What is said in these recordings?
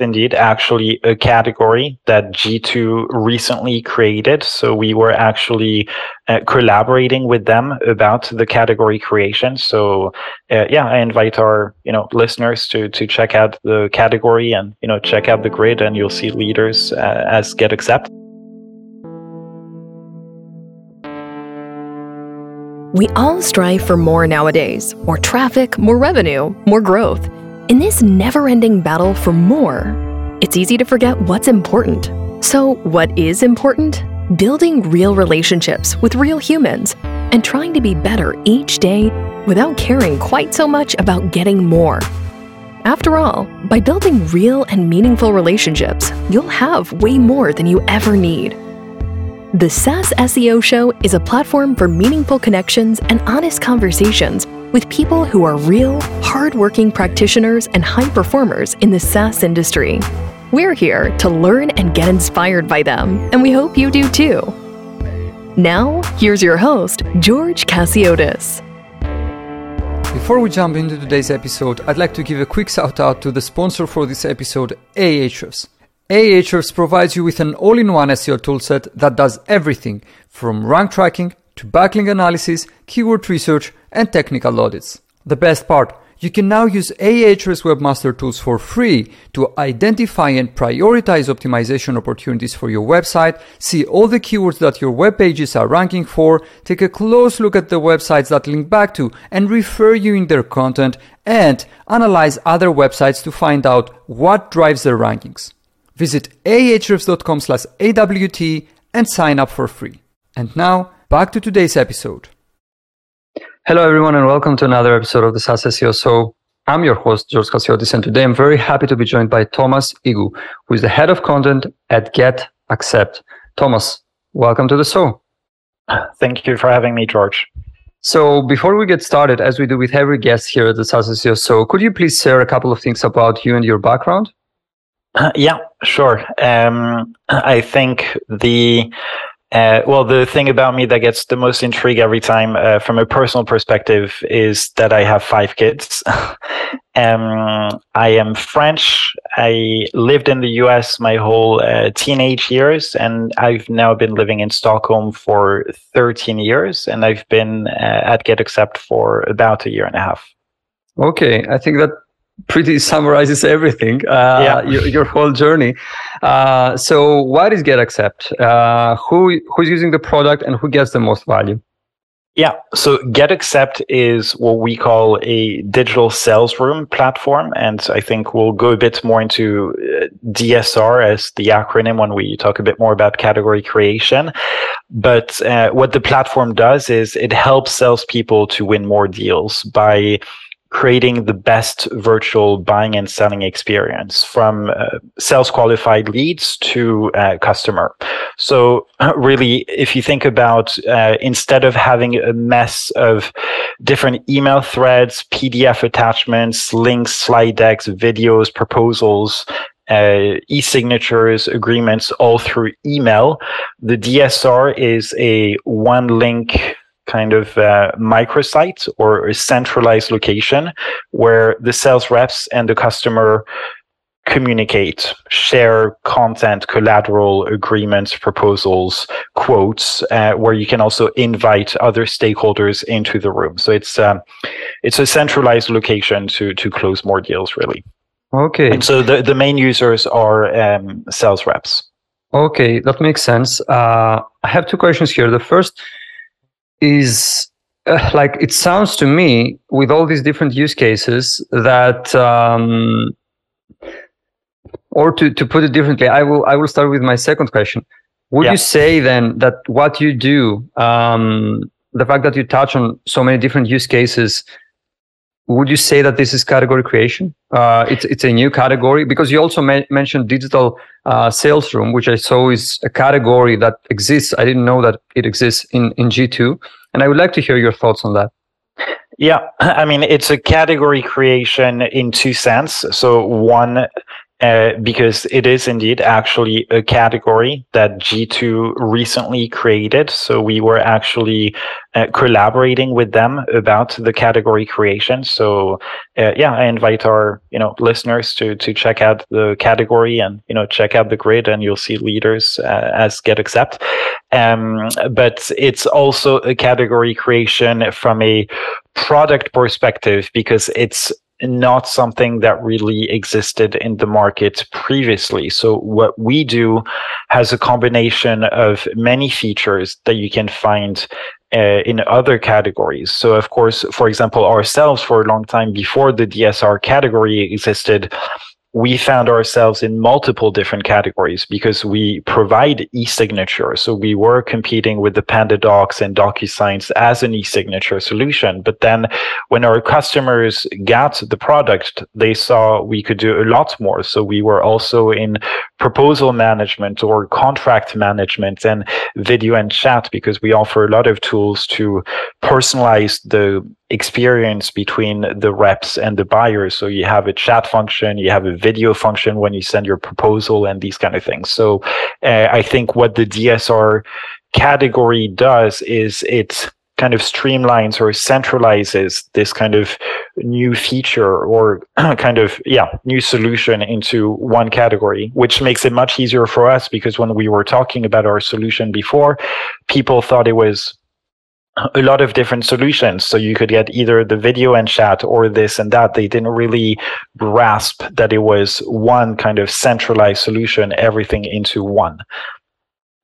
indeed actually a category that G2 recently created. So we were actually uh, collaborating with them about the category creation. So uh, yeah, I invite our you know listeners to to check out the category and you know check out the grid, and you'll see leaders uh, as GetAccept. We all strive for more nowadays more traffic, more revenue, more growth. In this never ending battle for more, it's easy to forget what's important. So, what is important? Building real relationships with real humans and trying to be better each day without caring quite so much about getting more. After all, by building real and meaningful relationships, you'll have way more than you ever need. The SaaS SEO Show is a platform for meaningful connections and honest conversations with people who are real, hardworking practitioners and high performers in the SaaS industry. We're here to learn and get inspired by them, and we hope you do too. Now, here's your host, George Chasiotis. Before we jump into today's episode, I'd like to give a quick shout out to the sponsor for this episode, Ahrefs. Ahrefs provides you with an all-in-one SEO toolset that does everything from rank tracking to backlink analysis, keyword research, and technical audits. The best part, you can now use Ahrefs Webmaster Tools for free to identify and prioritize optimization opportunities for your website, see all the keywords that your web pages are ranking for, take a close look at the websites that link back to and refer you in their content, and analyze other websites to find out what drives their rankings. Visit ahrefs.com slash AWT and sign up for free. And now, back to today's episode. Hello, everyone, and welcome to another episode of the SaaS SEO. So, I'm your host, George Chasiotis, and today I'm very happy to be joined by Thomas Igou, who is the head of content at Get Accept. Thomas, welcome to the show. Thank you for having me, George. So, before we get started, as we do with every guest here at the SaaS SEO, so could you please share a couple of things about you and your background? Yeah, sure. Um, I think the uh, well, the thing about me that gets the most intrigue every time, uh, from a personal perspective, is that I have five kids. um, I am French. I lived in the US my whole uh, teenage years, and I've now been living in Stockholm for 13 years, and I've been uh, at GetAccept for about a year and a half. Okay, I think that pretty summarizes everything uh, yeah. your, your, whole journey. Uh, so what is GetAccept uh, who who's using the product and who gets the most value? Yeah so GetAccept is what we call a digital sales room platform and i think we'll go a bit more into uh, dsr as the acronym when we talk a bit more about category creation. But uh, what the platform does is it helps salespeople to win more deals by creating the best virtual buying and selling experience from uh, sales qualified leads to uh, customer. So really, if you think about uh, instead of having a mess of different email threads, PDF attachments, links, slide decks, videos, proposals, uh, e-signatures agreements all through email. The DSR is a one link kind of uh, microsite or a centralized location where the sales reps and the customer communicate, share content, collateral agreements, proposals, quotes, uh, where you can also invite other stakeholders into the room. So it's um, it's a centralized location to to close more deals, really. Okay. And so the the main users are um, sales reps. Okay, that makes sense. Uh, I have two questions here. The first is uh, like it sounds to me with all these different use cases that um, or to, to put it differently i will i will start with my second question would yeah. you say then that what you do um, the fact that you touch on so many different use cases would you say that this is category creation uh, it's, it's a new category because you also ma- mentioned digital uh, sales room, which I saw is a category that exists. I didn't know that it exists in, in G2. And I would like to hear your thoughts on that. Yeah, I mean, it's a category creation in two sense. So, one, uh, because it is indeed actually a category that G2 recently created. So we were actually uh, collaborating with them about the category creation. So uh, yeah, I invite our you know listeners to to check out the category and you know check out the grid, and you'll see leaders uh, as GetAccept. Um, but it's also a category creation from a product perspective because it's not something that really existed in the market previously. So what we do has a combination of many features that you can find uh, in other categories. So of course, for example, ourselves for a long time before the DSR category existed, we found ourselves in multiple different categories because we provide e-signature. So we were competing with the PandaDocs and DocuSigns as an e-signature solution. But then when our customers got the product, they saw we could do a lot more. So we were also in proposal management or contract management and video and chat because we offer a lot of tools to personalize the experience between the reps and the buyers. So you have a chat function, you have a video function when you send your proposal and these kind of things. So uh, I think what the DSR category does is it kind of streamlines or centralizes this kind of new feature or kind of yeah new solution into one category which makes it much easier for us because when we were talking about our solution before people thought it was a lot of different solutions. So you could get either the video and chat or this and that. They didn't really grasp that it was one kind of centralized solution, everything into one.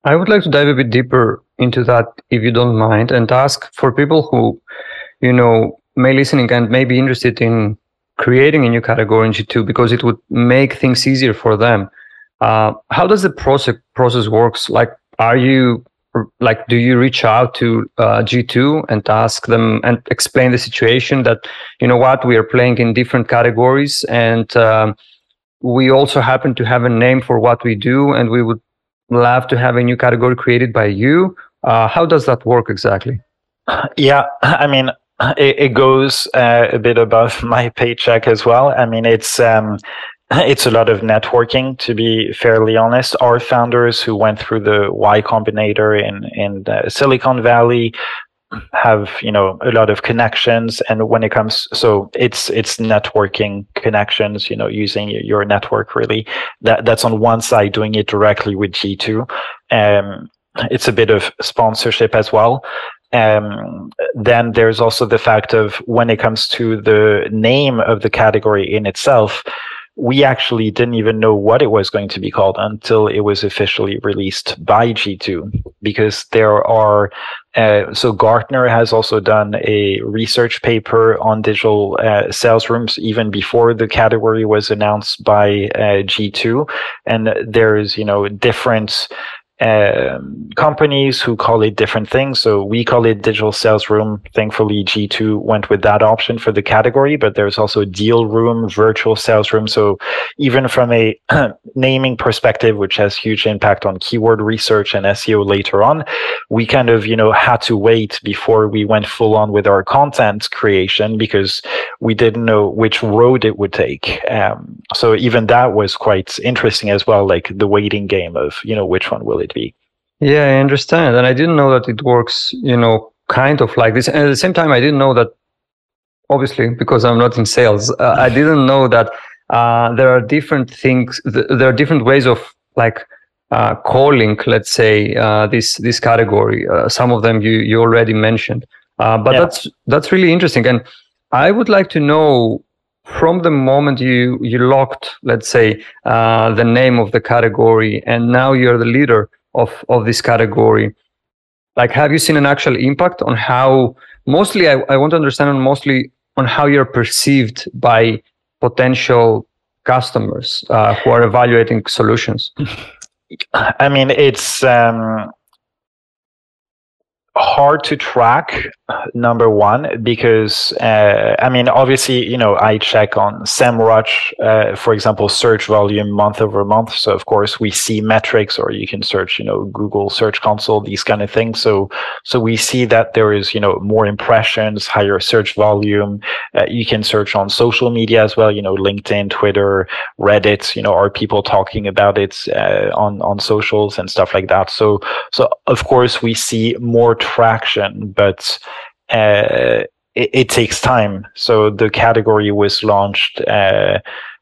I would like to dive a bit deeper into that, if you don't mind, and ask for people who, you know, may listening and may be interested in creating a new category in G2 because it would make things easier for them. Uh, how does the process process works? Like, are you like do you reach out to uh, g2 and ask them and explain the situation that you know what we are playing in different categories and um, we also happen to have a name for what we do and we would love to have a new category created by you. Uh, how does that work exactly? Yeah i mean it, it goes uh, a bit above my paycheck as well. I mean it's um, it's a lot of networking to be fairly honest. Our founders who went through the y combinator in in silicon valley have you know a lot of connections. And when it comes so it's it's networking connections you know using your network really. That that's on one side doing it directly with g2 um it's a bit of sponsorship as well. Um, then there's also the fact of when it comes to the name of the category in itself we actually didn't even know what it was going to be called until it was officially released by G2 because there are uh, so Gartner has also done a research paper on digital uh, sales rooms even before the category was announced by uh, G2 and there's you know different um, companies who call it different things. So we call it digital sales room. Thankfully, G2 went with that option for the category, but there's also deal room, virtual sales room. So even from a naming perspective, which has huge impact on keyword research and SEO later on, we kind of, you know, had to wait before we went full on with our content creation because we didn't know which road it would take. Um, so even that was quite interesting as well, like the waiting game of, you know, which one will it be. Yeah, I understand. And I didn't know that it works, you know, kind of like this. And at the same time, I didn't know that, obviously, because I'm not in sales, uh, I didn't know that uh, there are different things, th- there are different ways of like uh, calling, let's say, uh, this this category. Uh, some of them you, you already mentioned. Uh, but yeah. that's that's really interesting. And I would like to know from the moment you you locked, let's say, uh, the name of the category, and now you're the leader of of this category. Like, have you seen an actual impact on how? Mostly, I, I want to understand on mostly on how you're perceived by potential customers uh, who are evaluating solutions. I mean, it's um, hard to track number one because uh, i mean obviously you know i check on semrush uh, for example search volume month over month. So of course we see metrics or you can search you know google search console these kind of things. So so we see that there is you know more impressions higher search volume. Uh, you can search on social media as well you know linkedin twitter reddit you know are people talking about it uh, on on socials and stuff like that. So so of course we see more traction, but uh, it, it, takes time. So the category was launched, uh,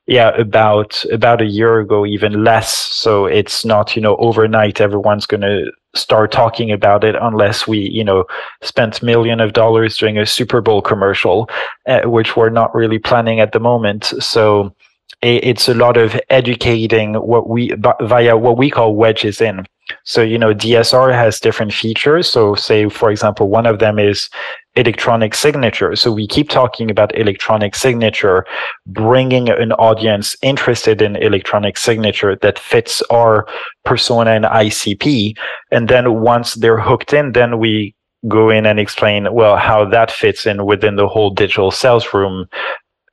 yeah, about about a year ago, even less. So it's not you know overnight. Everyone's going to start talking about it unless we you know spent million of dollars doing a Super Bowl commercial, uh, which we're not really planning at the moment. So it's a lot of educating what we via what we call wedges in so, you know, DSR has different features. So, say, for example, one of them is electronic signature. So, we keep talking about electronic signature, bringing an audience interested in electronic signature that fits our persona and ICP. And then once they're hooked in, then we go in and explain, well, how that fits in within the whole digital sales room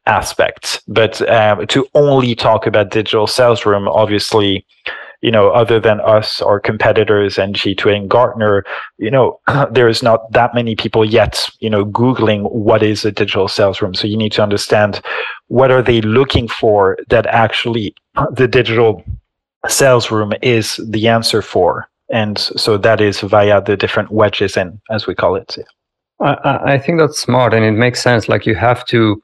aspect. But um, to only talk about digital sales room, obviously, you know, other than us, our competitors and G2 and Gartner, you know, there is not that many people yet, you know, Googling what is a digital sales room. So you need to understand what are they looking for that actually the digital sales room is the answer for. And so that is via the different wedges in, as we call it. I, I think that's smart and it makes sense. Like you have to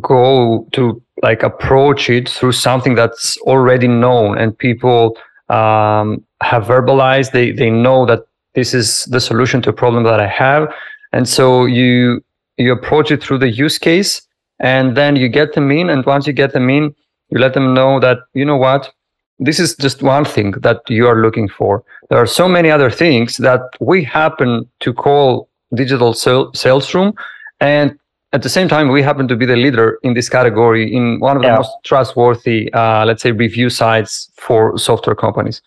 go to like approach it through something that's already known and people um, have verbalized. They they know that this is the solution to a problem that i have. And so you you approach it through the use case and then you get them in. And once you get them in you let them know that you know what? This is just one thing that you are looking for. There are so many other things that we happen to call digital sales room and at the same time, we happen to be the leader in this category in one of the yeah. most trustworthy, uh, let's say, review sites for software companies.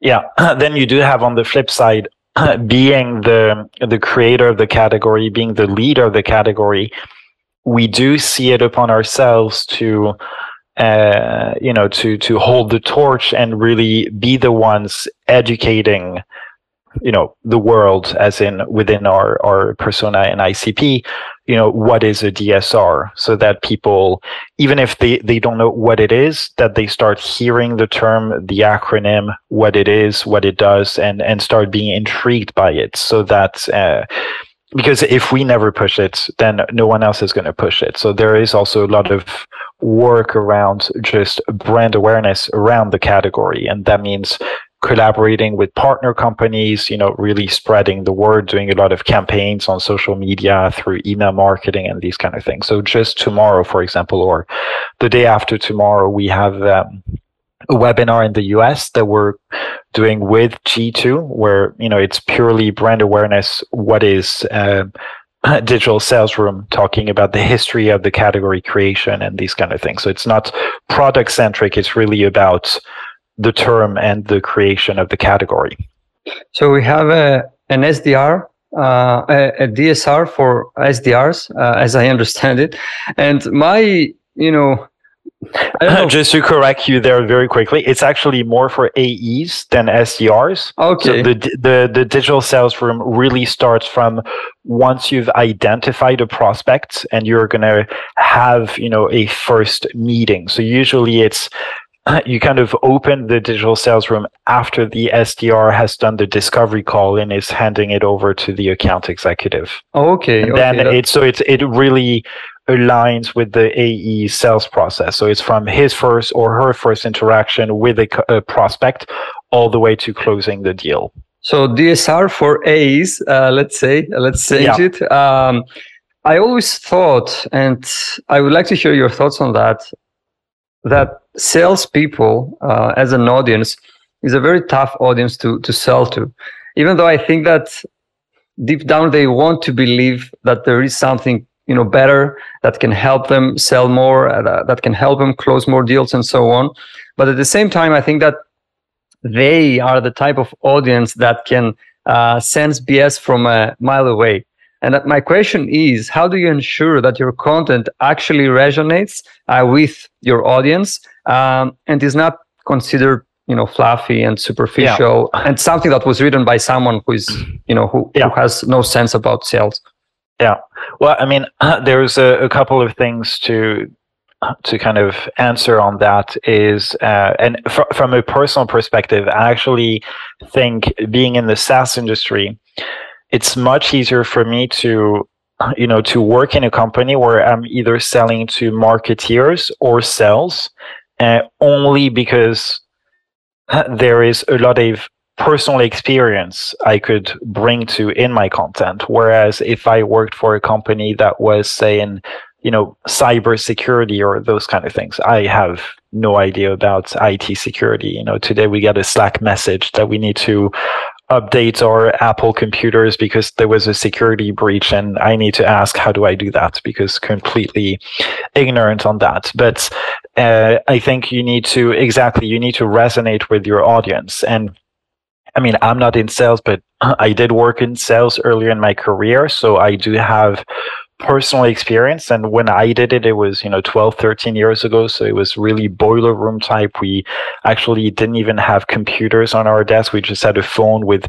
Yeah. then you do have on the flip side, being the the creator of the category, being the leader of the category, we do see it upon ourselves to. Uh, you know, to to hold the torch and really be the ones educating you know the world as in within our our persona and icp you know what is a dsr so that people even if they they don't know what it is that they start hearing the term the acronym what it is what it does and and start being intrigued by it. So that uh, because if we never push it then no one else is going to push it. So there is also a lot of work around just brand awareness around the category and that means collaborating with partner companies, you know, really spreading the word, doing a lot of campaigns on social media through email marketing and these kind of things. So just tomorrow, for example, or the day after tomorrow, we have um, a webinar in the US that we're doing with G2, where, you know, it's purely brand awareness. What is, uh, digital sales room talking about the history of the category creation and these kind of things. So it's not product centric. It's really about the term and the creation of the category. So we have a, an SDR, uh, a, a, DSR for SDRs, uh, as I understand it. And my, you know, just to correct you there very quickly, it's actually more for AEs than SDRs. Okay. So the, the the digital sales room really starts from once you've identified a prospect and you're gonna have you know a first meeting. So usually it's you kind of open the digital sales room after the SDR has done the discovery call and is handing it over to the account executive. Okay. And okay, then it's so it's it really aligns with the AE sales process. So it's from his first or her first interaction with a, a prospect all the way to closing the deal. So DSR for AEs, uh, let's say, let's change yeah. it. Um, I always thought, and I would like to hear your thoughts on that, that salespeople uh, as an audience is a very tough audience to to sell to. Even though I think that deep down they want to believe that there is something you know better that can help them sell more, uh, that can help them close more deals and so on. But at the same time, I think that they are the type of audience that can uh, sends BS from a mile away. And that my question is, how do you ensure that your content actually resonates uh, with your audience um, and is not considered, you know, fluffy and superficial yeah. and something that was written by someone who is, you know, who, yeah. who has no sense about sales? Yeah. Well, I mean, there's a, a couple of things to to kind of answer on that is, uh, and fr- from a personal perspective, I actually think being in the SaaS industry, it's much easier for me to you know to work in a company where i'm either selling to marketeers or sales uh, only because there is a lot of personal experience i could bring to in my content. Whereas if i worked for a company that was say in you know cyber security or those kind of things i have no idea about it security. You know today we get a slack message that we need to update our Apple computers because there was a security breach and I need to ask how do I do that because completely ignorant on that. But uh, I think you need to exactly you need to resonate with your audience and I mean, I'm not in sales, but I did work in sales earlier in my career. So I do have personal experience. And when i did it it was you know 12 13 years ago. So it was really boiler room type. We actually didn't even have computers on our desk. We just had a phone with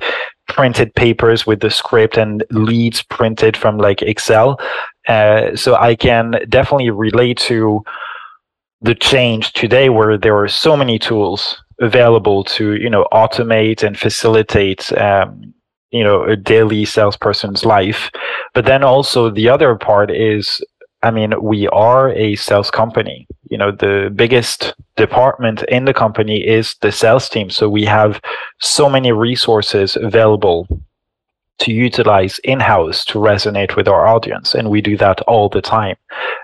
printed papers with the script and leads printed from like excel. Uh, so i can definitely relate to the change today where there are so many tools available to you know automate and facilitate um, you know a daily salesperson's life. But then also the other part is i mean we are a sales company. You know the biggest department in the company is the sales team. So we have so many resources available to utilize in-house to resonate with our audience. And we do that all the time.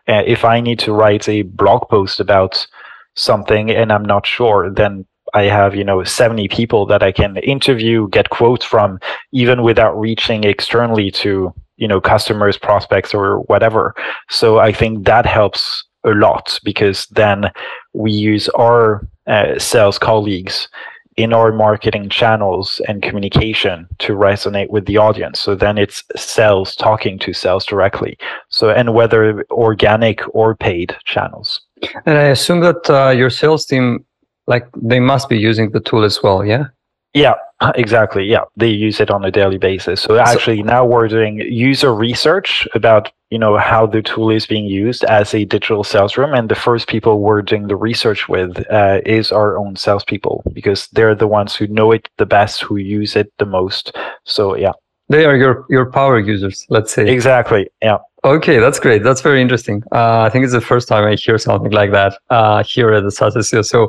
Uh, if i need to write a blog post about something and i'm not sure then I have, you know, 70 people that I can interview, get quotes from, even without reaching externally to, you know, customers, prospects, or whatever. So I think that helps a lot because then we use our uh, sales colleagues in our marketing channels and communication to resonate with the audience. So then it's sales talking to sales directly. So, and whether organic or paid channels. And I assume that uh, your sales team like they must be using the tool as well yeah? Yeah exactly yeah. They use it on a daily basis. So actually so, now we're doing user research about you know how the tool is being used as a digital sales room. And the first people we're doing the research with uh, is our own salespeople because they're the ones who know it the best who use it the most. So yeah. They are your your power users let's say. Exactly yeah Okay, that's great. That's very interesting. Uh, I think it's the first time I hear something like that uh, here at the SaaS SEO. So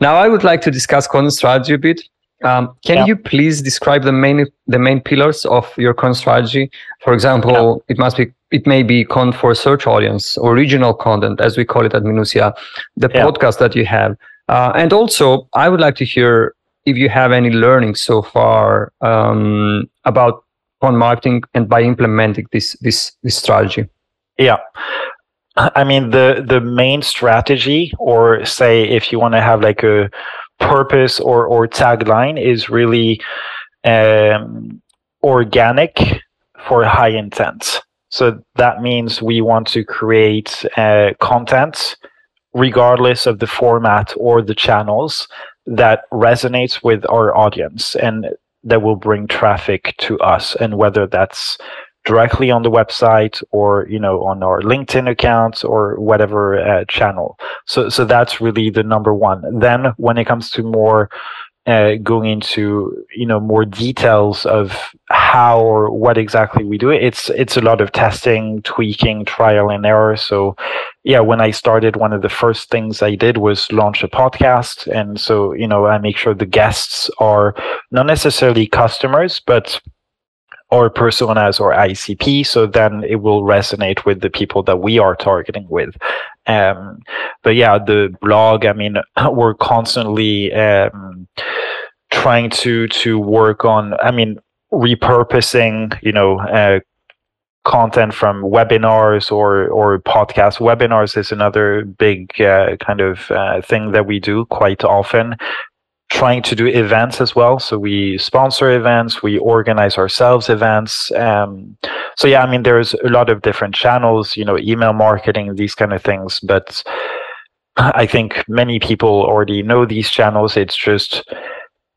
now I would like to discuss content strategy a bit. Um, can yeah. you please describe the main the main pillars of your content strategy? For example, yeah. it must be it may be content for a search audience, original content, as we call it at Minuttia, the yeah. podcast that you have, uh, and also I would like to hear if you have any learning so far um, about on marketing and by implementing this this this strategy. Yeah. I mean the the main strategy or say if you want to have like a purpose or or tagline is really um, organic for high intent. So that means we want to create uh, content regardless of the format or the channels that resonates with our audience. And that will bring traffic to us. And whether that's directly on the website or you know on our linkedin accounts or whatever uh, channel. So so that's really the number one. Then when it comes to more uh, going into you know more details of how or what exactly we do it. It's it's a lot of testing tweaking trial and error. So yeah when i started one of the first things i did was launch a podcast. And so you know i make sure the guests are not necessarily customers but or personas or ICP. So then it will resonate with the people that we are targeting with. Um, but yeah, the blog, I mean, we're constantly um, trying to to work on, I mean, repurposing, you know, uh, content from webinars or or podcast webinars is another big uh, kind of uh, thing that we do quite often trying to do events as well. So we sponsor events, we organize ourselves events. Um, so yeah, I mean, there's a lot of different channels, you know, email marketing, these kind of things. But I think many people already know these channels. It's just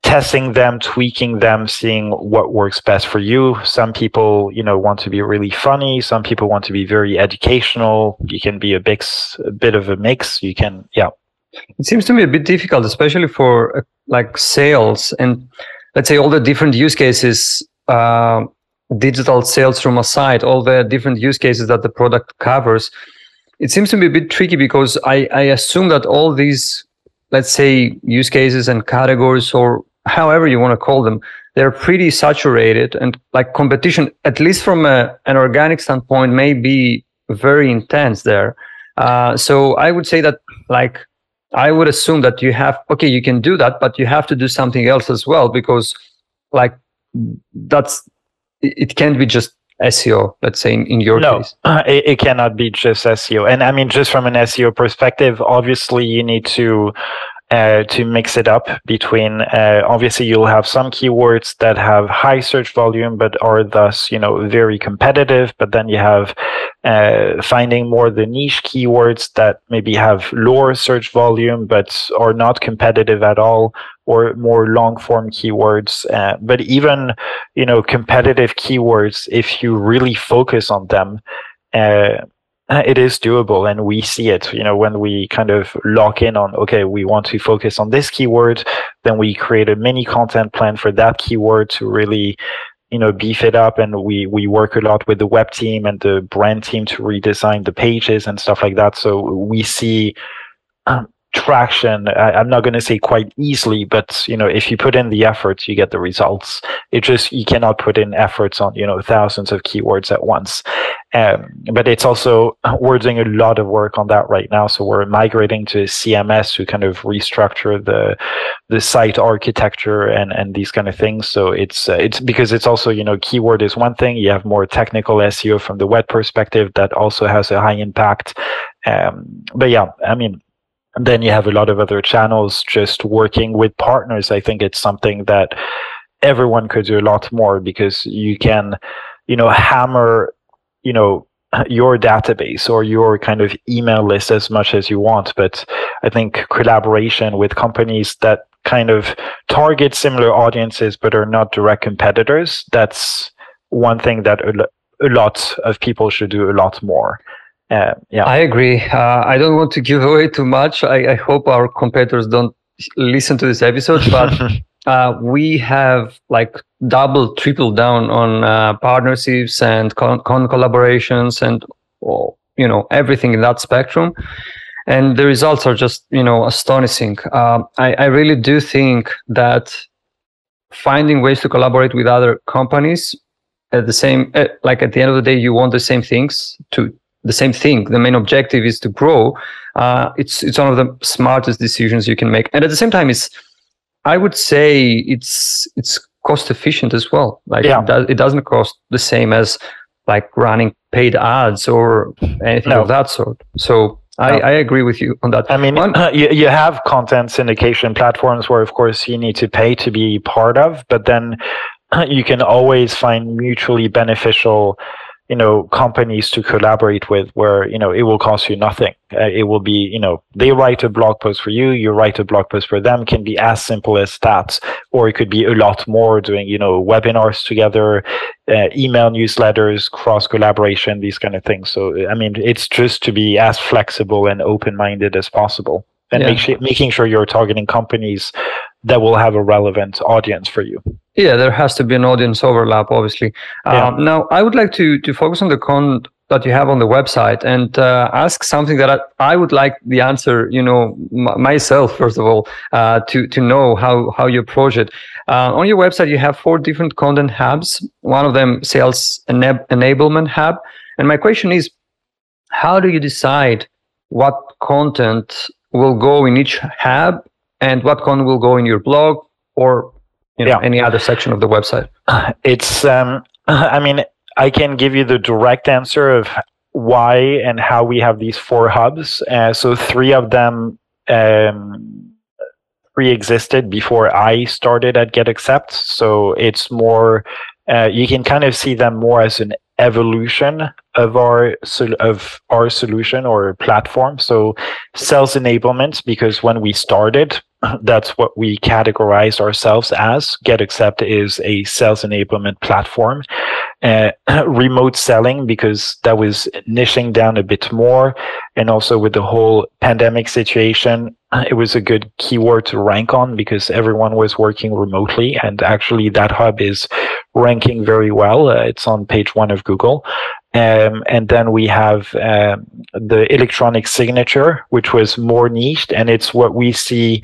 testing them, tweaking them, seeing what works best for you. Some people, you know, want to be really funny. Some people want to be very educational. You can be a big, a bit of a mix. You can, yeah. It seems to me a bit difficult, especially for uh, like sales and let's say all the different use cases, uh, digital sales from a site, all the different use cases that the product covers. It seems to be a bit tricky because I, I assume that all these, let's say, use cases and categories or however you want to call them, they're pretty saturated and like competition, at least from a, an organic standpoint, may be very intense there. Uh, so I would say that like I would assume that you have okay, you can do that, but you have to do something else as well because like that's it can't be just SEO, let's say in, in your no, case? it, it cannot be just SEO. And I mean, just from an SEO perspective, obviously you need to uh, to mix it up between uh, obviously you'll have some keywords that have high search volume but are thus you know very competitive but then you have uh, finding more the niche keywords that maybe have lower search volume but are not competitive at all or more long form keywords uh, but even you know competitive keywords if you really focus on them uh, it is doable and we see it you know when we kind of lock in on okay we want to focus on this keyword then we create a mini content plan for that keyword to really you know beef it up and we we work a lot with the web team and the brand team to redesign the pages and stuff like that. So we see um, traction. I, am not going to say quite easily but you know if you put in the efforts you get the results. It just you cannot put in efforts on you know thousands of keywords at once. Um, but it's also we're doing a lot of work on that right now. So we're migrating to cms to kind of restructure the the site architecture and and these kind of things. So it's uh, it's because it's also you know keyword is one thing. You have more technical seo from the web perspective that also has a high impact. Um, but yeah i mean and then you have a lot of other channels just working with partners. I think it's something that everyone could do a lot more because you can, you know, hammer, you know, your database or your kind of email list as much as you want. But I think collaboration with companies that kind of target similar audiences but are not direct competitors, that's one thing that a, a lot of people should do a lot more. Uh, yeah, I agree. Uh, I don't want to give away too much. I, I, hope our competitors don't listen to this episode, but uh, we have like double, triple down on uh, partnerships and con-, con, collaborations and you know everything in that spectrum. And the results are just you know astonishing. Uh, I, I really do think that finding ways to collaborate with other companies at the same eh, like at the end of the day you want the same things to the same thing. The main objective is to grow. Uh, it's it's one of the smartest decisions you can make, and at the same time, it's I would say it's it's cost efficient as well. Like yeah. it, does, it doesn't cost the same as like running paid ads or anything no. of that sort. So I, I, agree with you on that. I mean, you, you have content syndication platforms where, of course, you need to pay to be part of, but then you can always find mutually beneficial you know companies to collaborate with where you know it will cost you nothing uh, it will be you know they write a blog post for you you write a blog post for them can be as simple as that or it could be a lot more doing you know webinars together uh, email newsletters cross collaboration these kind of things so i mean it's just to be as flexible and open minded as possible and yeah. make sure, making sure you're targeting companies that will have a relevant audience for you. Yeah, there has to be an audience overlap, obviously. Yeah. Um, now, I would like to to focus on the con that you have on the website and uh, ask something that I, I, would like the answer, you know, m- myself first of all, uh, to to know how how you approach it. Uh, on your website, you have four different content hubs. One of them sales ena- enablement hub, and my question is, how do you decide what content will go in each hub and what content will go in your blog or you know, yeah. any other section of the website? It's, um, I mean, I can give you the direct answer of why and how we have these four hubs. Uh, so three of them, um, pre-existed before I started at GetAccept. So it's more uh, you can kind of see them more as an evolution of our of our solution or platform. So sales enablement, because when we started, that's what we categorize ourselves as. GetAccept is a sales enablement platform. Uh, remote selling, because that was niching down a bit more, and also with the whole pandemic situation, it was a good keyword to rank on because everyone was working remotely, and actually that hub is ranking very well. Uh, it's on page one of Google. Um, and then we have um, the electronic signature, which was more niched, and it's what we see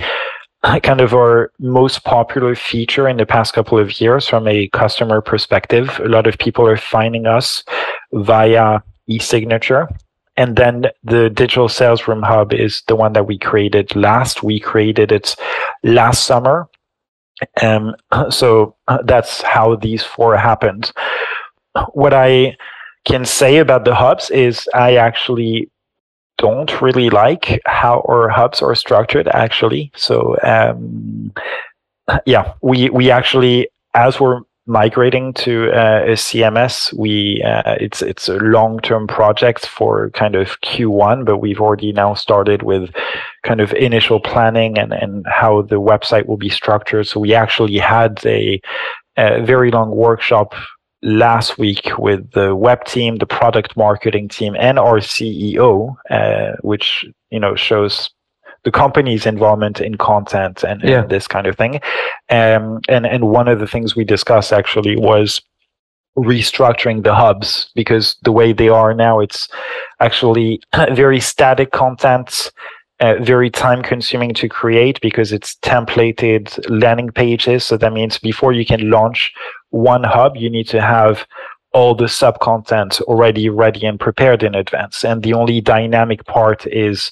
kind of our most popular feature in the past couple of years from a customer perspective. A lot of people are finding us via e-signature. And then the digital sales room hub is the one that we created last. We created it last summer. Um, so that's how these four happened. What I can say about the hubs is I actually don't really like how our hubs are structured actually. So um, yeah, we we actually as we're migrating to uh, a CMS, we uh, it's it's a long term project for kind of Q1, but we've already now started with kind of initial planning and and how the website will be structured. So we actually had a, a very long workshop last week with the web team, the product marketing team, and our CEO, uh, which you know shows the company's involvement in content and, yeah. and this kind of thing. Um, and and one of the things we discussed actually was restructuring the hubs because the way they are now, it's actually very static content. Uh, very time consuming to create because it's templated landing pages. So that means before you can launch one hub, you need to have all the sub content already ready and prepared in advance. And the only dynamic part is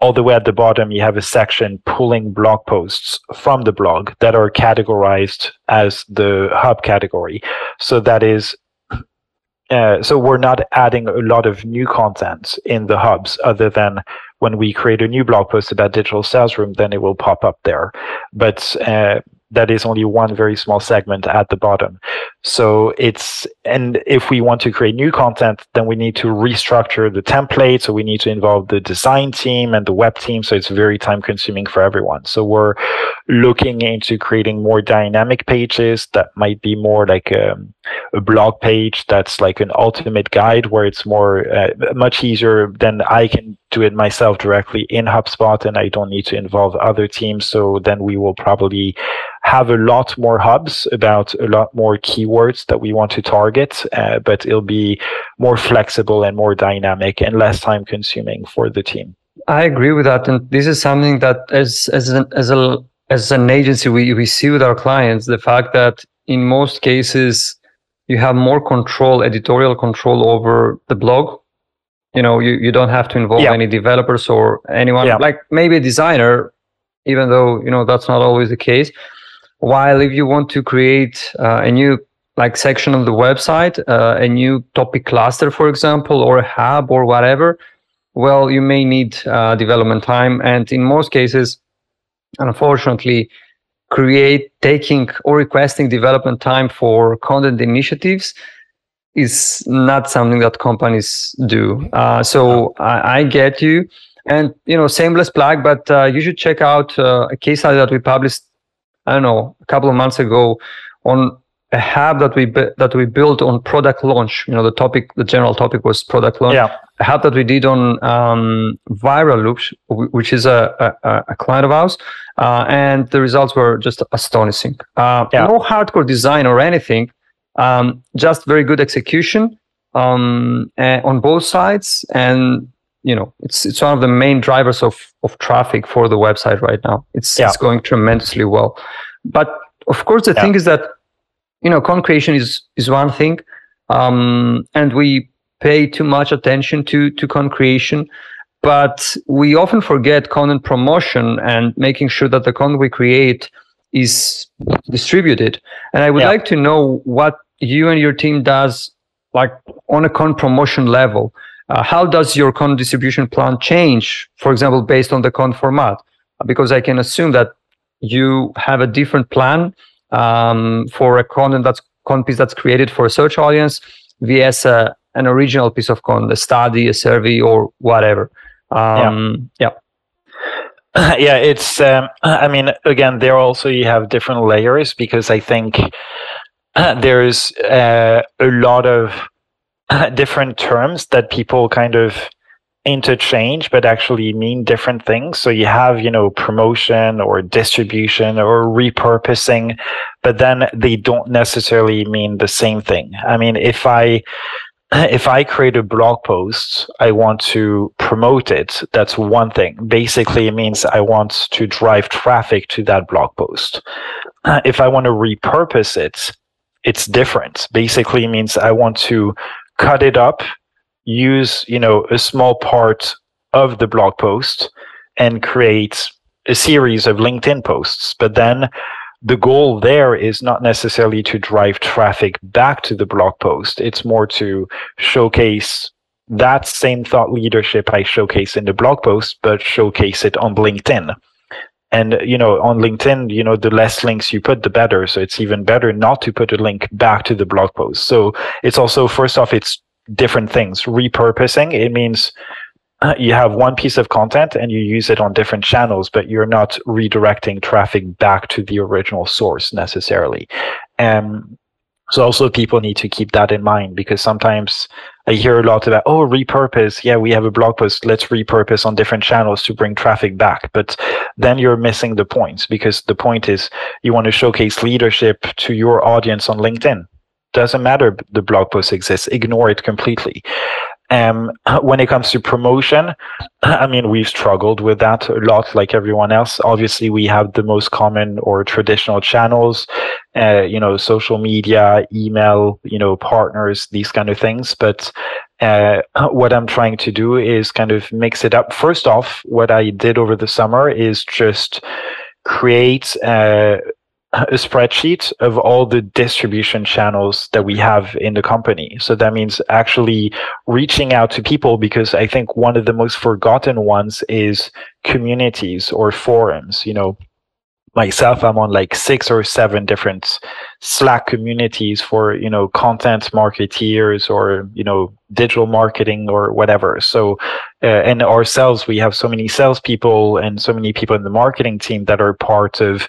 all the way at the bottom, you have a section pulling blog posts from the blog that are categorized as the hub category. So that is uh, so we're not adding a lot of new content in the hubs other than when we create a new blog post about digital sales room then it will pop up there but uh, that is only one very small segment at the bottom. So it's, and if we want to create new content, then we need to restructure the template. So we need to involve the design team and the web team. So it's very time consuming for everyone. So we're looking into creating more dynamic pages that might be more like a, um, a blog page that's like an ultimate guide where it's more, uh, much easier than I can do it myself directly in HubSpot and I don't need to involve other teams. So then we will probably have a lot more hubs about a lot more keywords that we want to target, uh, but it'll be more flexible and more dynamic and less time consuming for the team. I agree with that, and this is something that as as an as a as an agency we we see with our clients the fact that in most cases you have more control, editorial control over the blog. You know, you, you don't have to involve yeah. any developers or anyone yeah. like maybe a designer, even though you know that's not always the case while if you want to create uh, a new like section of the website, uh, a new topic cluster, for example, or a hub or whatever, well, you may need uh, development time. And in most cases, unfortunately, create taking or requesting development time for content initiatives is not something that companies do. Uh, so I, I, get you. And, you know, shameless plug, but uh, you should check out uh, a case study that we published I don't know, a couple of months ago on a hub that we that we built on product launch. You know, the topic, the general topic was product launch. Yeah. A hub that we did on um, Viral Loops, which is a, a, a client of ours, uh, and the results were just astonishing. Uh, yeah. No hardcore design or anything, um, just very good execution um, on both sides, and you know it's it's one of the main drivers of of traffic for the website right now it's yeah. it's going tremendously well but of course the yeah. thing is that you know content creation is is one thing um, and we pay too much attention to to content creation but we often forget content promotion and making sure that the content we create is distributed and i would yeah. like to know what you and your team does like on a con promotion level uh, how does your con distribution plan change, for example, based on the con format? Because I can assume that you have a different plan um, for a content that's con piece that's created for a search audience vs a, an original piece of con a study, a survey, or whatever. Um, yeah. yeah. yeah, it's. Um, I mean, again, there also you have different layers because I think there's uh, a lot of different terms that people kind of interchange but actually mean different things. So you have you know promotion or distribution or repurposing but then they don't necessarily mean the same thing. I mean if i if i create a blog post i want to promote it. That's one thing. Basically it means i want to drive traffic to that blog post. If i want to repurpose it it's different basically means i want to cut it up use you know a small part of the blog post and create a series of linkedin posts. But then the goal there is not necessarily to drive traffic back to the blog post. It's more to showcase that same thought leadership i showcase in the blog post but showcase it on linkedin and you know on linkedin you know the less links you put the better so it's even better not to put a link back to the blog post so it's also first off it's different things. Repurposing, it means uh, you have one piece of content and you use it on different channels, but you're not redirecting traffic back to the original source necessarily. Um, so also people need to keep that in mind because sometimes I hear a lot about, oh, repurpose. Yeah, we have a blog post. Let's repurpose on different channels to bring traffic back. But then you're missing the point because the point is you want to showcase leadership to your audience on LinkedIn doesn't matter the blog post exists ignore it completely um, when it comes to promotion i mean we've struggled with that a lot like everyone else. Obviously we have the most common or traditional channels uh, you know social media email you know partners these kind of things. But uh, what i'm trying to do is kind of mix it up. First off what i did over the summer is just create uh, a spreadsheet of all the distribution channels that we have in the company. So that means actually reaching out to people because I think one of the most forgotten ones is communities or forums. You know, myself i'm on like six or seven different slack communities for you know content marketeers or you know digital marketing or whatever so uh, and ourselves we have so many salespeople and so many people in the marketing team that are part of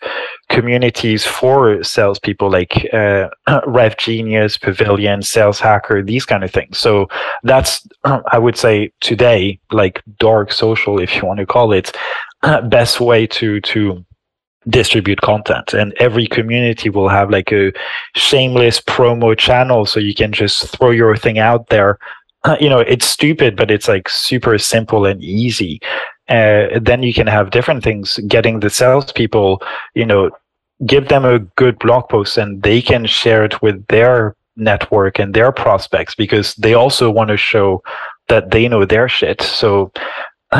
communities for salespeople like uh, RevGenius pavilion sales hacker these kind of things. So that's i would say today like dark social if you want to call it best way to to distribute content. And every community will have like a shameless promo channel so you can just throw your thing out there. You know it's stupid but it's like super simple and easy uh, then you can have different things. Getting the salespeople you know give them a good blog post and they can share it with their network and their prospects because they also want to show that they know their shit. So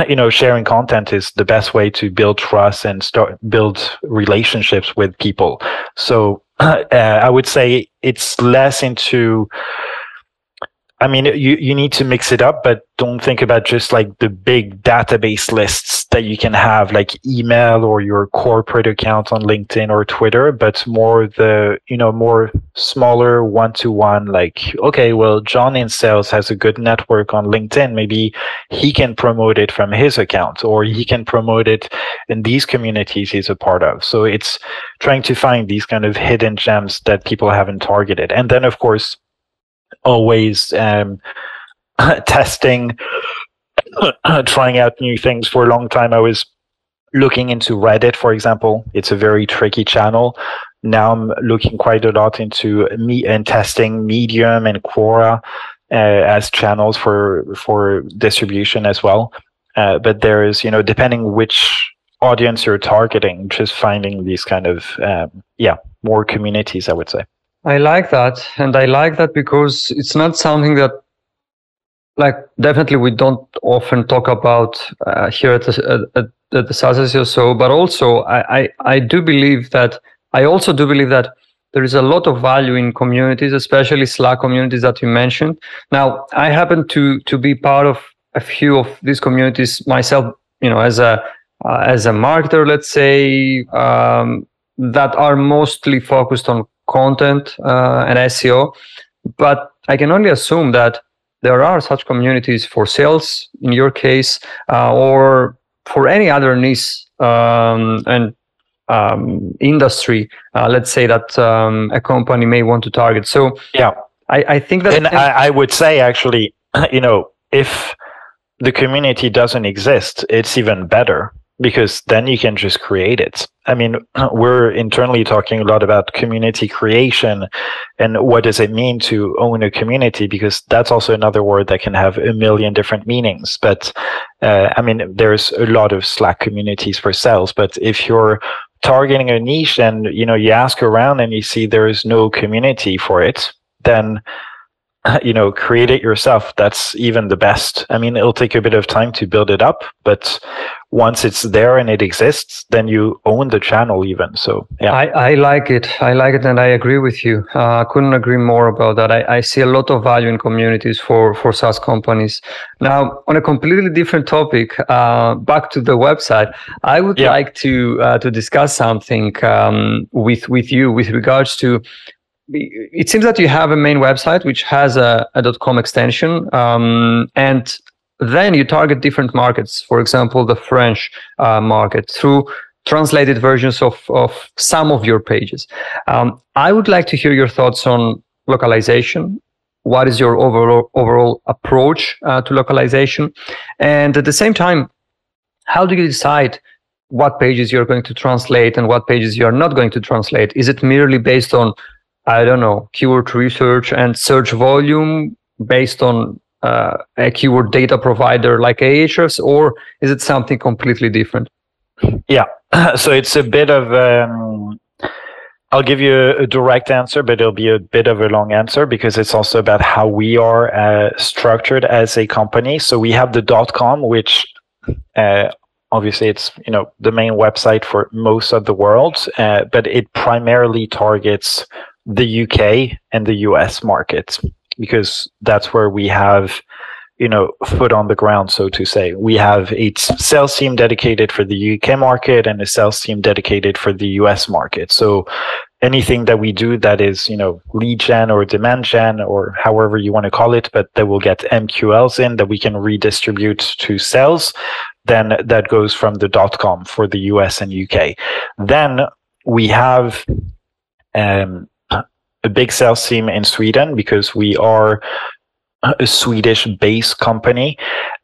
you know sharing content is the best way to build trust and start build relationships with people. So uh, i would say it's less into I mean, you, you need to mix it up, but don't think about just like the big database lists that you can have, like email or your corporate account on LinkedIn or Twitter, but more the, you know, more smaller one to one, like, okay, well, John in sales has a good network on LinkedIn. Maybe he can promote it from his account or he can promote it in these communities he's a part of. So it's trying to find these kind of hidden gems that people haven't targeted. And then, of course, always um, testing, trying out new things for a long time. I was looking into Reddit, for example. It's a very tricky channel. Now I'm looking quite a lot into me and testing Medium and Quora uh, as channels for for distribution as well. Uh, but there is, you know, depending which audience you're targeting, just finding these kind of um, yeah more communities, I would say. I like that. And I like that because it's not something that, like, definitely we don't often talk about uh, here at the, at, at the SaaS or so, but also I, I, I do believe that, I also do believe that there is a lot of value in communities, especially Slack communities that you mentioned. Now, I happen to to be part of a few of these communities myself, you know, as a uh, as a marketer, let's say, um, that are mostly focused on content uh, and SEO. But I can only assume that there are such communities for sales in your case, uh, or for any other niche um, and um, industry, uh, let's say that um, a company may want to target. So yeah, I, I think that, and I, I would say actually, you know, if the community doesn't exist, it's even better because then you can just create it. I mean, we're internally talking a lot about community creation and what does it mean to own a community because that's also another word that can have a million different meanings. But uh, I mean, there's a lot of Slack communities for sales, but if you're targeting a niche and you know you ask around and you see there is no community for it, then you know create it yourself. That's even the best. I mean it'll take a bit of time to build it up but once it's there and it exists then you own the channel even. So yeah. I, I like it. I like it and i agree with you. Uh, i couldn't agree more about that. I, I see a lot of value in communities for for saas companies. Now on a completely different topic uh, back to the website i would yeah. like to uh, to discuss something um, with with you with regards to it seems that you have a main website which has a, a .com extension, um, and then you target different markets. For example, the French uh, market through translated versions of, of some of your pages. Um, I would like to hear your thoughts on localization. What is your overall overall approach uh, to localization? And at the same time, how do you decide what pages you're going to translate and what pages you are not going to translate? Is it merely based on I don't know, keyword research and search volume based on uh, a keyword data provider like Ahrefs, or is it something completely different? Yeah, so it's a bit of. Um, I'll give you a, direct answer, but it'll be a bit of a long answer because it's also about how we are uh, structured as a company. So we have the dot .com, which uh, obviously it's you know the main website for most of the world, uh, but it primarily targets the UK and the US markets because that's where we have you know foot on the ground so to say. We have a sales team dedicated for the UK market and a sales team dedicated for the US market. So anything that we do that is you know lead gen or demand gen or however you want to call it but that will get MQLs in that we can redistribute to sales then that goes from the dot com for the US and UK then we have um, a big sales team in Sweden because we are a Swedish based company.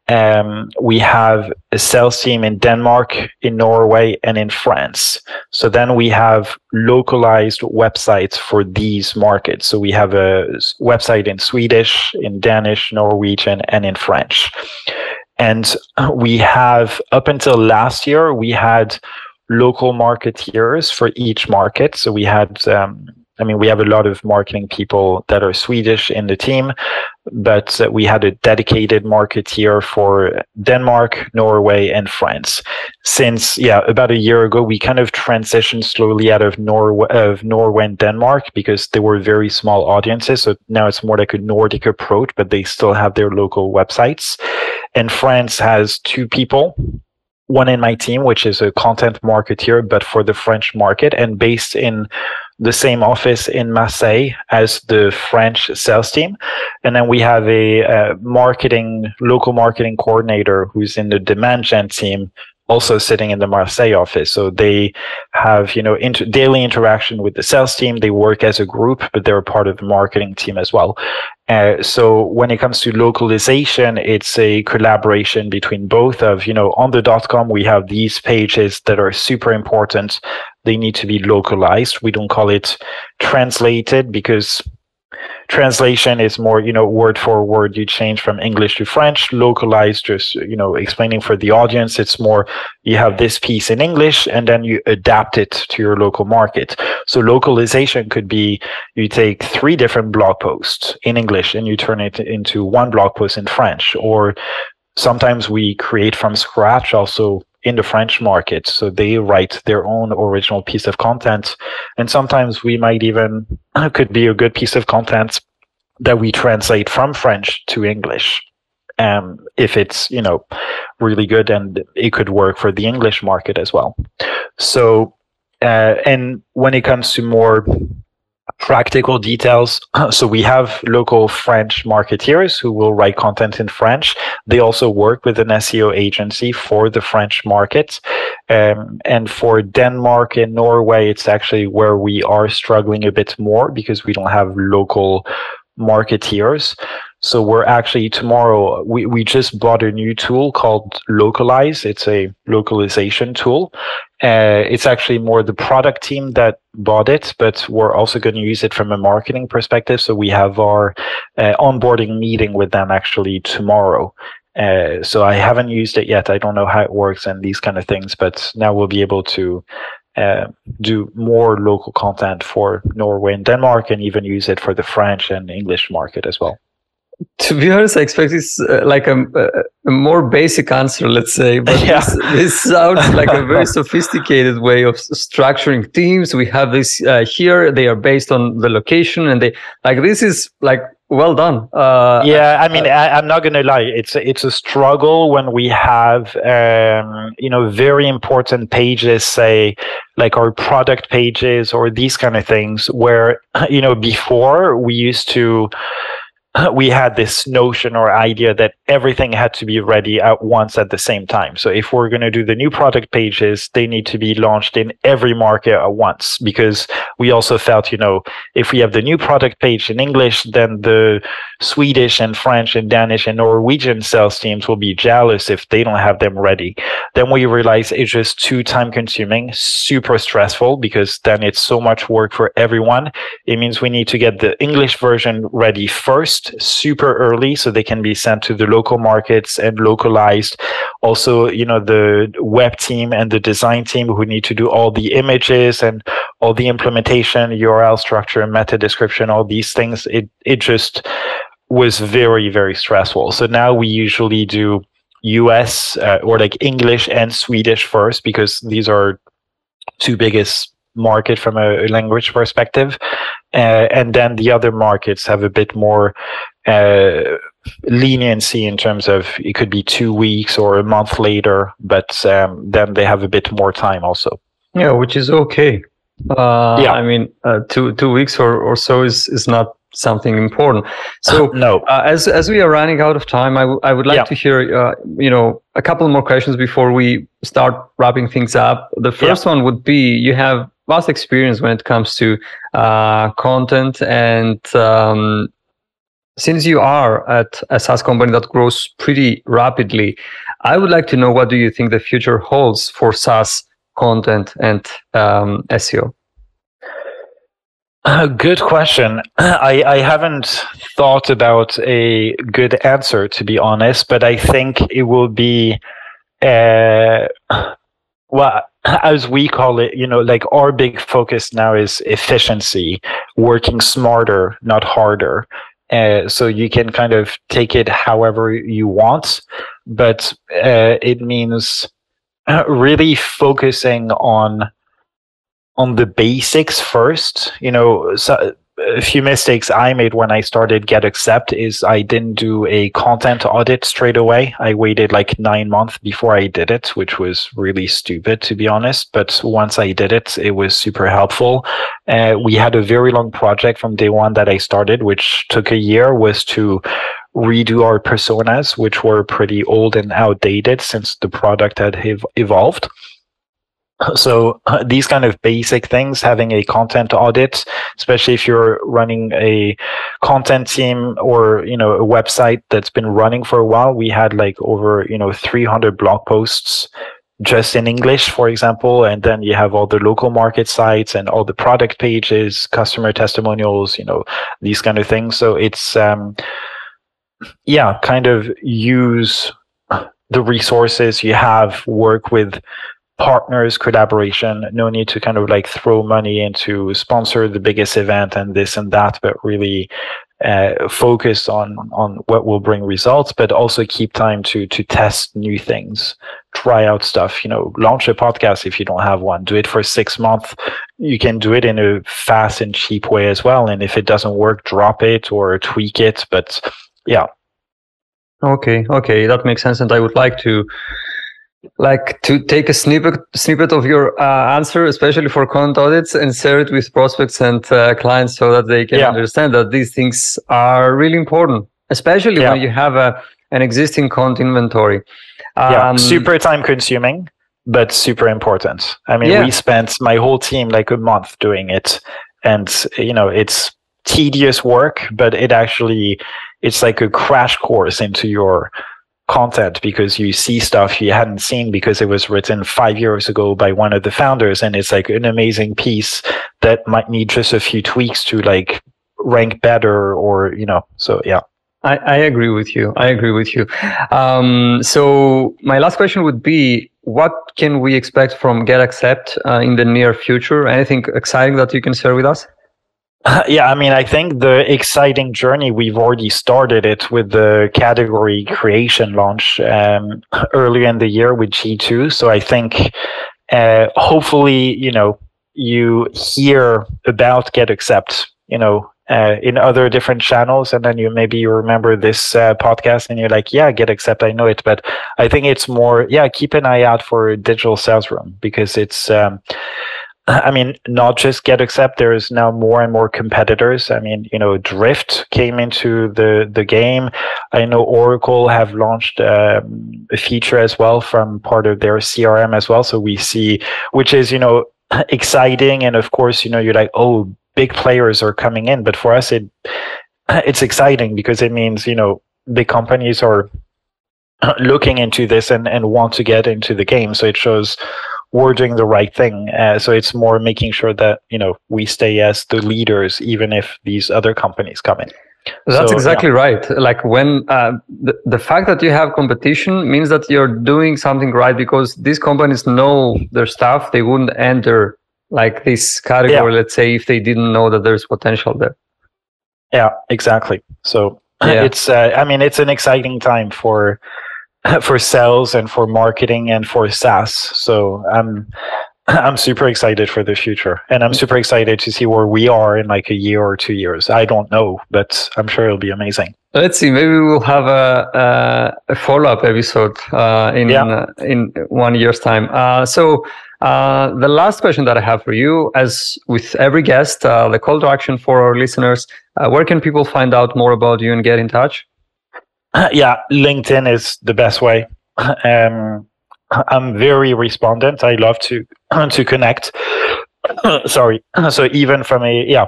Um, we have a sales team in Denmark, in Norway, and in France. So then we have localized websites for these markets. So we have a website in Swedish, in Danish, Norwegian, and in French. And we have, up until last year, we had local marketeers for each market. So we had um, I mean, we have a lot of marketing people that are Swedish in the team, but uh, we had a dedicated marketeer for Denmark, Norway, and France. Since yeah, about a year ago, we kind of transitioned slowly out of Norway, of Norway and Denmark because they were very small audiences. So now it's more like a Nordic approach, but they still have their local websites. And France has two people one in my team, which is a content marketeer, but for the French market and based in the same office in Marseille as the French sales team. And then we have a, a marketing, local marketing coordinator who's in the demand gen team also sitting in the Marseille office. So they have, you know, inter- daily interaction with the sales team. They work as a group, but they're part of the marketing team as well. Uh, so when it comes to localization, it's a collaboration between both of, you know, on the dot .com, we have these pages that are super important. They need to be localized. We don't call it translated because translation is more you know word for word. You change from english to french localized just you know explaining for the audience. It's more you have this piece in english and then you adapt it to your local market. So localization could be you take three different blog posts in english and you turn it into one blog post in french. Or sometimes we create from scratch also in the French market. So they write their own original piece of content. And sometimes we might even, could be a good piece of content that we translate from French to English. um, if it's you know really good and it could work for the English market as well. So uh, and when it comes to more practical details. So we have local French marketeers who will write content in French. They also work with an SEO agency for the French market. Um, and for Denmark and Norway, it's actually where we are struggling a bit more because we don't have local marketeers. So we're actually tomorrow, we, we just bought a new tool called Localize. It's a localization tool. Uh, it's actually more the product team that bought it, but we're also going to use it from a marketing perspective. So we have our uh, onboarding meeting with them actually tomorrow. Uh, so I haven't used it yet. I don't know how it works and these kind of things, but now we'll be able to uh, do more local content for Norway and Denmark and even use it for the French and English market as well to be honest, I expect it's uh, like a, a, more basic answer, let's say. But yeah. this, this, sounds like a very sophisticated way of structuring teams. We have this uh, here; they are based on the location, and they like this is like well done. Uh, yeah, I mean, uh, I, am not going to lie; it's a, it's a struggle when we have um, you know very important pages, say like our product pages or these kind of things, where you know before we used to we had this notion or idea that everything had to be ready at once at the same time. So if we're going to do the new product pages, they need to be launched in every market at once because we also felt, you know, if we have the new product page in English, then the Swedish and French and Danish and Norwegian sales teams will be jealous if they don't have them ready. Then we realize it's just too time consuming, super stressful because then it's so much work for everyone. It means we need to get the English version ready first, super early, so they can be sent to the local markets and localized. Also, you know, the web team and the design team who need to do all the images and all the implementation, URL structure, meta description, all these things. It it just was very very stressful. So now we usually do US uh, or like English and Swedish first because these are two biggest market from a language perspective, uh, and then the other markets have a bit more uh, leniency in terms of it could be two weeks or a month later, but um, then they have a bit more time also. Yeah, which is okay. Uh, yeah, I mean, uh, two two weeks or, or so is is not something important. So no, uh, as as we are running out of time, I, w- I would like yeah. to hear uh, you know a couple more questions before we start wrapping things up. The first yeah. one would be you have vast experience when it comes to uh, content and um, since you are at a SaaS company that grows pretty rapidly, I would like to know what do you think the future holds for SaaS content and um, SEO? Uh, good question. I, I haven't thought about a good answer, to be honest, but I think it will be, uh, well, as we call it, you know, like our big focus now is efficiency, working smarter, not harder. Uh, so you can kind of take it however you want, but uh, it means uh, really focusing on on the basics first. You know, so a few mistakes I made when I started GetAccept is I didn't do a content audit straight away. I waited like nine months before I did it, which was really stupid to be honest. But once I did it, it was super helpful. Uh, we had a very long project from day one that I started, which took a year, was to redo our personas, which were pretty old and outdated since the product had ev- evolved. So uh, these kind of basic things having a content audit especially if you're running a content team or you know a website that's been running for a while we had like over you know 300 blog posts just in english for example and then you have all the local market sites and all the product pages customer testimonials you know these kind of things. So it's um yeah kind of use the resources you have work with partners collaboration no need to kind of like throw money into sponsor the biggest event and this and that but really uh, focus on on what will bring results but also keep time to to test new things try out stuff you know launch a podcast if you don't have one do it for six months. You can do it in a fast and cheap way as well and if it doesn't work drop it or tweak it but yeah Okay, okay, that makes sense, and I would like to like to take a snippet snippet of your uh, answer, especially for content audits, and share it with prospects and uh, clients so that they can yeah. understand that these things are really important, especially yeah. when you have a an existing content inventory. Um, yeah, super time consuming, but super important. I mean, yeah. we spent my whole team like a month doing it, and you know, it's tedious work, but it actually it's like a crash course into your content because you see stuff you hadn't seen because it was written five years ago by one of the founders and it's like an amazing piece that might need just a few tweaks to like rank better or you know so yeah I, I agree with you. I agree with you. Um, so my last question would be, what can we expect from GetAccept uh, in the near future? Anything exciting that you can share with us? Yeah, I mean, I think the exciting journey we've already started it with the category creation launch um, earlier in the year with G2. So I think uh, hopefully, you know, you hear about GetAccept, you know, uh, in other different channels, and then you maybe you remember this uh, podcast and you're like, yeah, GetAccept, I know it, but I think it's more, yeah, keep an eye out for digital sales room because it's. Um, I mean, not just get GetAccept. There's now more and more competitors. I mean, you know, Drift came into the the game. I know Oracle have launched um, a feature as well from part of their CRM as well. So we see, which is you know exciting, and of course, you know, you're like, oh, big players are coming in. But for us, it it's exciting because it means you know big companies are looking into this and and want to get into the game. So it shows we're doing the right thing. Uh, so it's more making sure that you know we stay as the leaders, even if these other companies come in. That's so, exactly yeah. right. Like when uh, the, the fact that you have competition means that you're doing something right because these companies know their stuff. They wouldn't enter like this category, yeah. let's say, if they didn't know that there's potential there. Yeah, exactly. So yeah. it's, uh, I mean, it's an exciting time for for sales and for marketing and for SaaS. So I'm I'm super excited for the future, and I'm super excited to see where we are in like a year or two years. I don't know, but I'm sure it'll be amazing. Let's see. Maybe we'll have a, a, a follow up episode uh, in yeah. uh, in one year's time. Uh, so. Uh, the last question that I have for you, as with every guest, uh, the call to action for our listeners, uh, where can people find out more about you and get in touch? yeah, LinkedIn is the best way. Um, I'm very respondent. I love to to connect. Sorry. So even from a yeah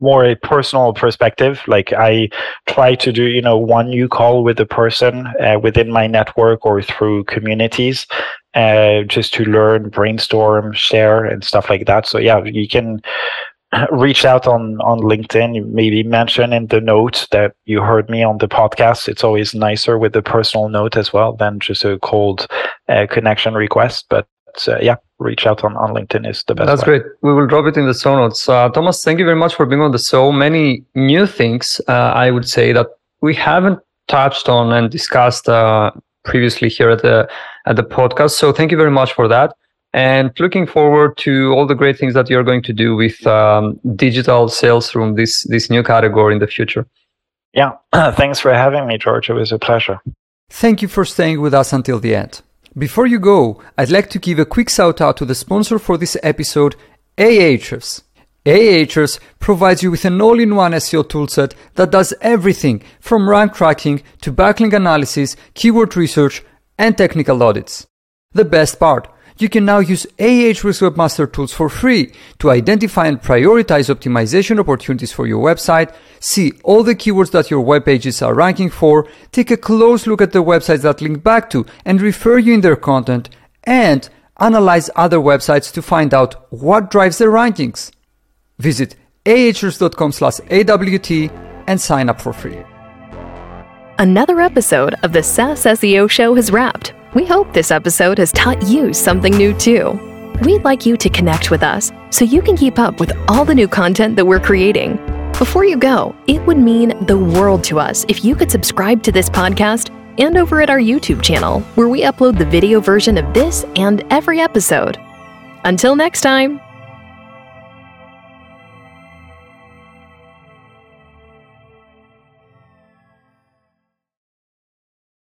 more a personal perspective, like I try to do you know one new call with a person uh, within my network or through communities, uh, just to learn, brainstorm, share, and stuff like that. So yeah, you can reach out on on LinkedIn, maybe mention in the note that you heard me on the podcast. It's always nicer with a personal note as well than just a cold uh, connection request. But uh, yeah, reach out on, on LinkedIn is the best. That's way. great. We will drop it in the show notes. Uh, Thomas, thank you very much for being on the show. Many new things, uh, I would say, that we haven't touched on and discussed uh, previously here at the at the podcast. So thank you very much for that and looking forward to all the great things that you're going to do with um, digital sales room this this new category in the future. Yeah. Thanks for having me george. It was a pleasure. Thank you for staying with us until the end. Before you go i'd like to give a quick shout out to the sponsor for this episode ahrefs Ahrefs provides you with an all-in-one SEO toolset that does everything from rank tracking to backlink analysis, keyword research, and technical audits. The best part, you can now use Ahrefs Webmaster Tools for free to identify and prioritize optimization opportunities for your website, see all the keywords that your web pages are ranking for, take a close look at the websites that link back to and refer you in their content, and analyze other websites to find out what drives their rankings. Visit ahrefs.com slash AWT and sign up for free. Another episode of the SaaS SEO Show has wrapped. We hope this episode has taught you something new too. We'd like you to connect with us so you can keep up with all the new content that we're creating. Before you go, it would mean the world to us if you could subscribe to this podcast and over at our YouTube channel, where we upload the video version of this and every episode. Until next time.